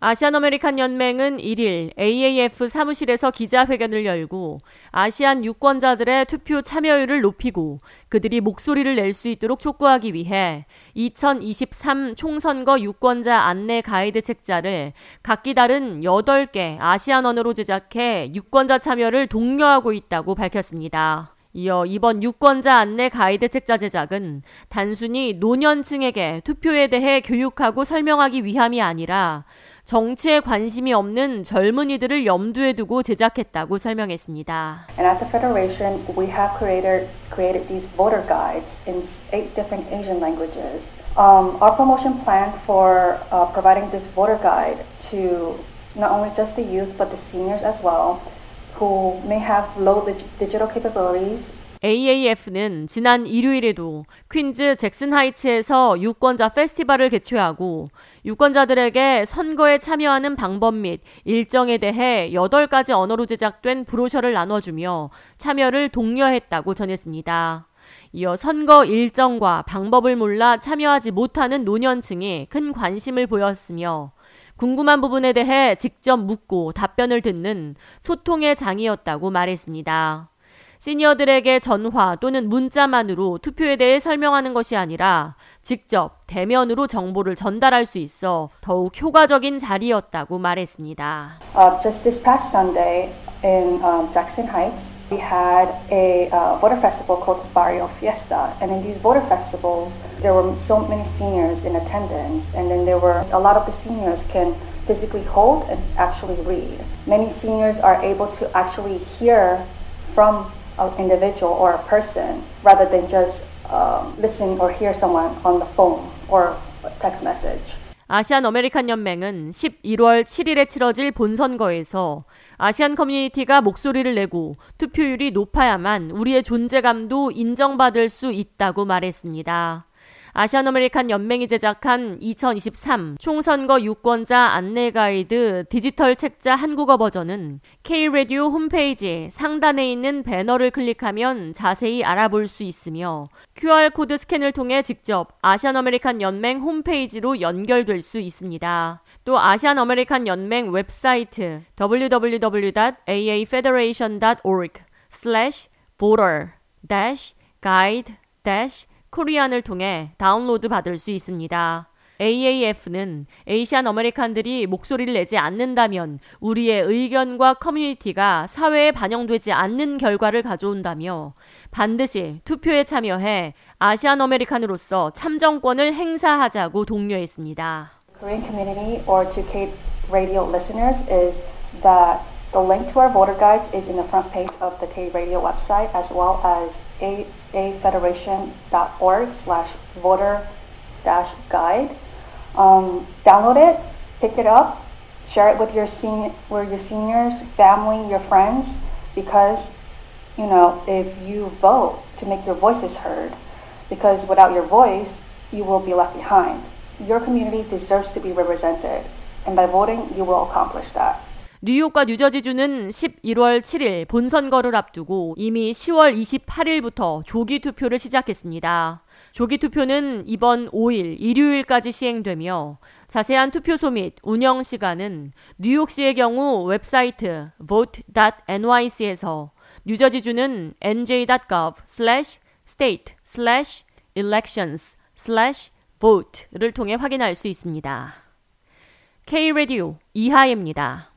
아시안 아메리칸 연맹은 1일 AAF 사무실에서 기자회견을 열고 아시안 유권자들의 투표 참여율을 높이고 그들이 목소리를 낼 수 있도록 촉구하기 위해 2023 총선거 유권자 안내 가이드 책자를 각기 다른 8개 아시안 언어로 제작해 유권자 참여를 독려하고 있다고 밝혔습니다. 이어 이번 유권자 안내 가이드 책자 제작은 단순히 노년층에게 투표에 대해 교육하고 설명하기 위함이 아니라 정치에 관심이 없는 젊은이들을 염두에 두고 제작했다고 설명했습니다. And at the Federation, we have created created these voter guides in eight different Asian languages. Um, our promotion plan for uh, providing this voter guide to not only just the youth but the seniors as well, who may have low digital capabilities AAF는 지난 일요일에도 퀸즈 잭슨 하이츠에서 유권자 페스티벌을 개최하고 유권자들에게 선거에 참여하는 방법 및 일정에 대해 8가지 언어로 제작된 브로셔를 나눠주며 참여를 독려했다고 전했습니다. 이어 선거 일정과 방법을 몰라 참여하지 못하는 노년층이 큰 관심을 보였으며 궁금한 부분에 대해 직접 묻고 답변을 듣는 소통의 장이었다고 말했습니다. 시니어들에게 전화 또는 문자만으로 투표에 대해 설명하는 것이 아니라 직접 대면으로 정보를 전달할 수 있어 더욱 효과적인 자리였다고 말했습니다. Uh, just this past Sunday in um, Jackson Heights, we had a uh, voter festival called Barrio Fiesta, and in these voter festivals, there were so many seniors in attendance, and then there were a lot of the seniors can physically hold and actually read. Many seniors are able to actually hear from an individual or a person rather than just um, listen or hear someone on the phone or text message. 아시안 아메리칸 연맹은 11월 7일에 치러질 본선거에서 아시안 커뮤니티가 목소리를 내고 투표율이 높아야만 우리의 존재감도 인정받을 수 있다고 말했습니다. 아시안 아메리칸 연맹이 제작한 2023 총선거 유권자 안내 가이드 디지털 책자 한국어 버전은 K-라디오 홈페이지 상단에 있는 배너를 클릭하면 자세히 알아볼 수 있으며 QR코드 스캔을 통해 직접 아시안 아메리칸 연맹 홈페이지로 연결될 수 있습니다. 또 아시안 아메리칸 연맹 웹사이트 www.aafederation.org slash voter dash guide dash Korean을 통해 다운로드 받을 수 있습니다. AAF는 Asian American들이 목소리를 내지 않는다면 우리의 의견과 커뮤니티가 사회에 반영되지 않는 결과를 가져온다며 반드시 투표에 참여해 아시안 아메리칸으로서 참정권을 행사하자고 독려했습니다. Korean community or to K radio listeners is that The link to our voter guides is in the front page of the K Radio website as well as aafederation.org slash voter dash guide. Um, download it, pick it up, share it with your senior, with your seniors, family, your friends, because you know if you vote to make your voices heard, because without your voice you will be left behind. Your community deserves to be represented, and by voting you will accomplish that. 뉴욕과 뉴저지주는 11월 7일 본선거를 앞두고 이미 10월 28일부터 조기 투표를 시작했습니다. 조기 투표는 이번 5일 일요일까지 시행되며 자세한 투표소 및 운영 시간은 뉴욕시의 경우 웹사이트 vote.nyc에서 뉴저지주는 nj.gov/state/elections/vote를 통해 확인할 수 있습니다. K-Radio 이하예입니다.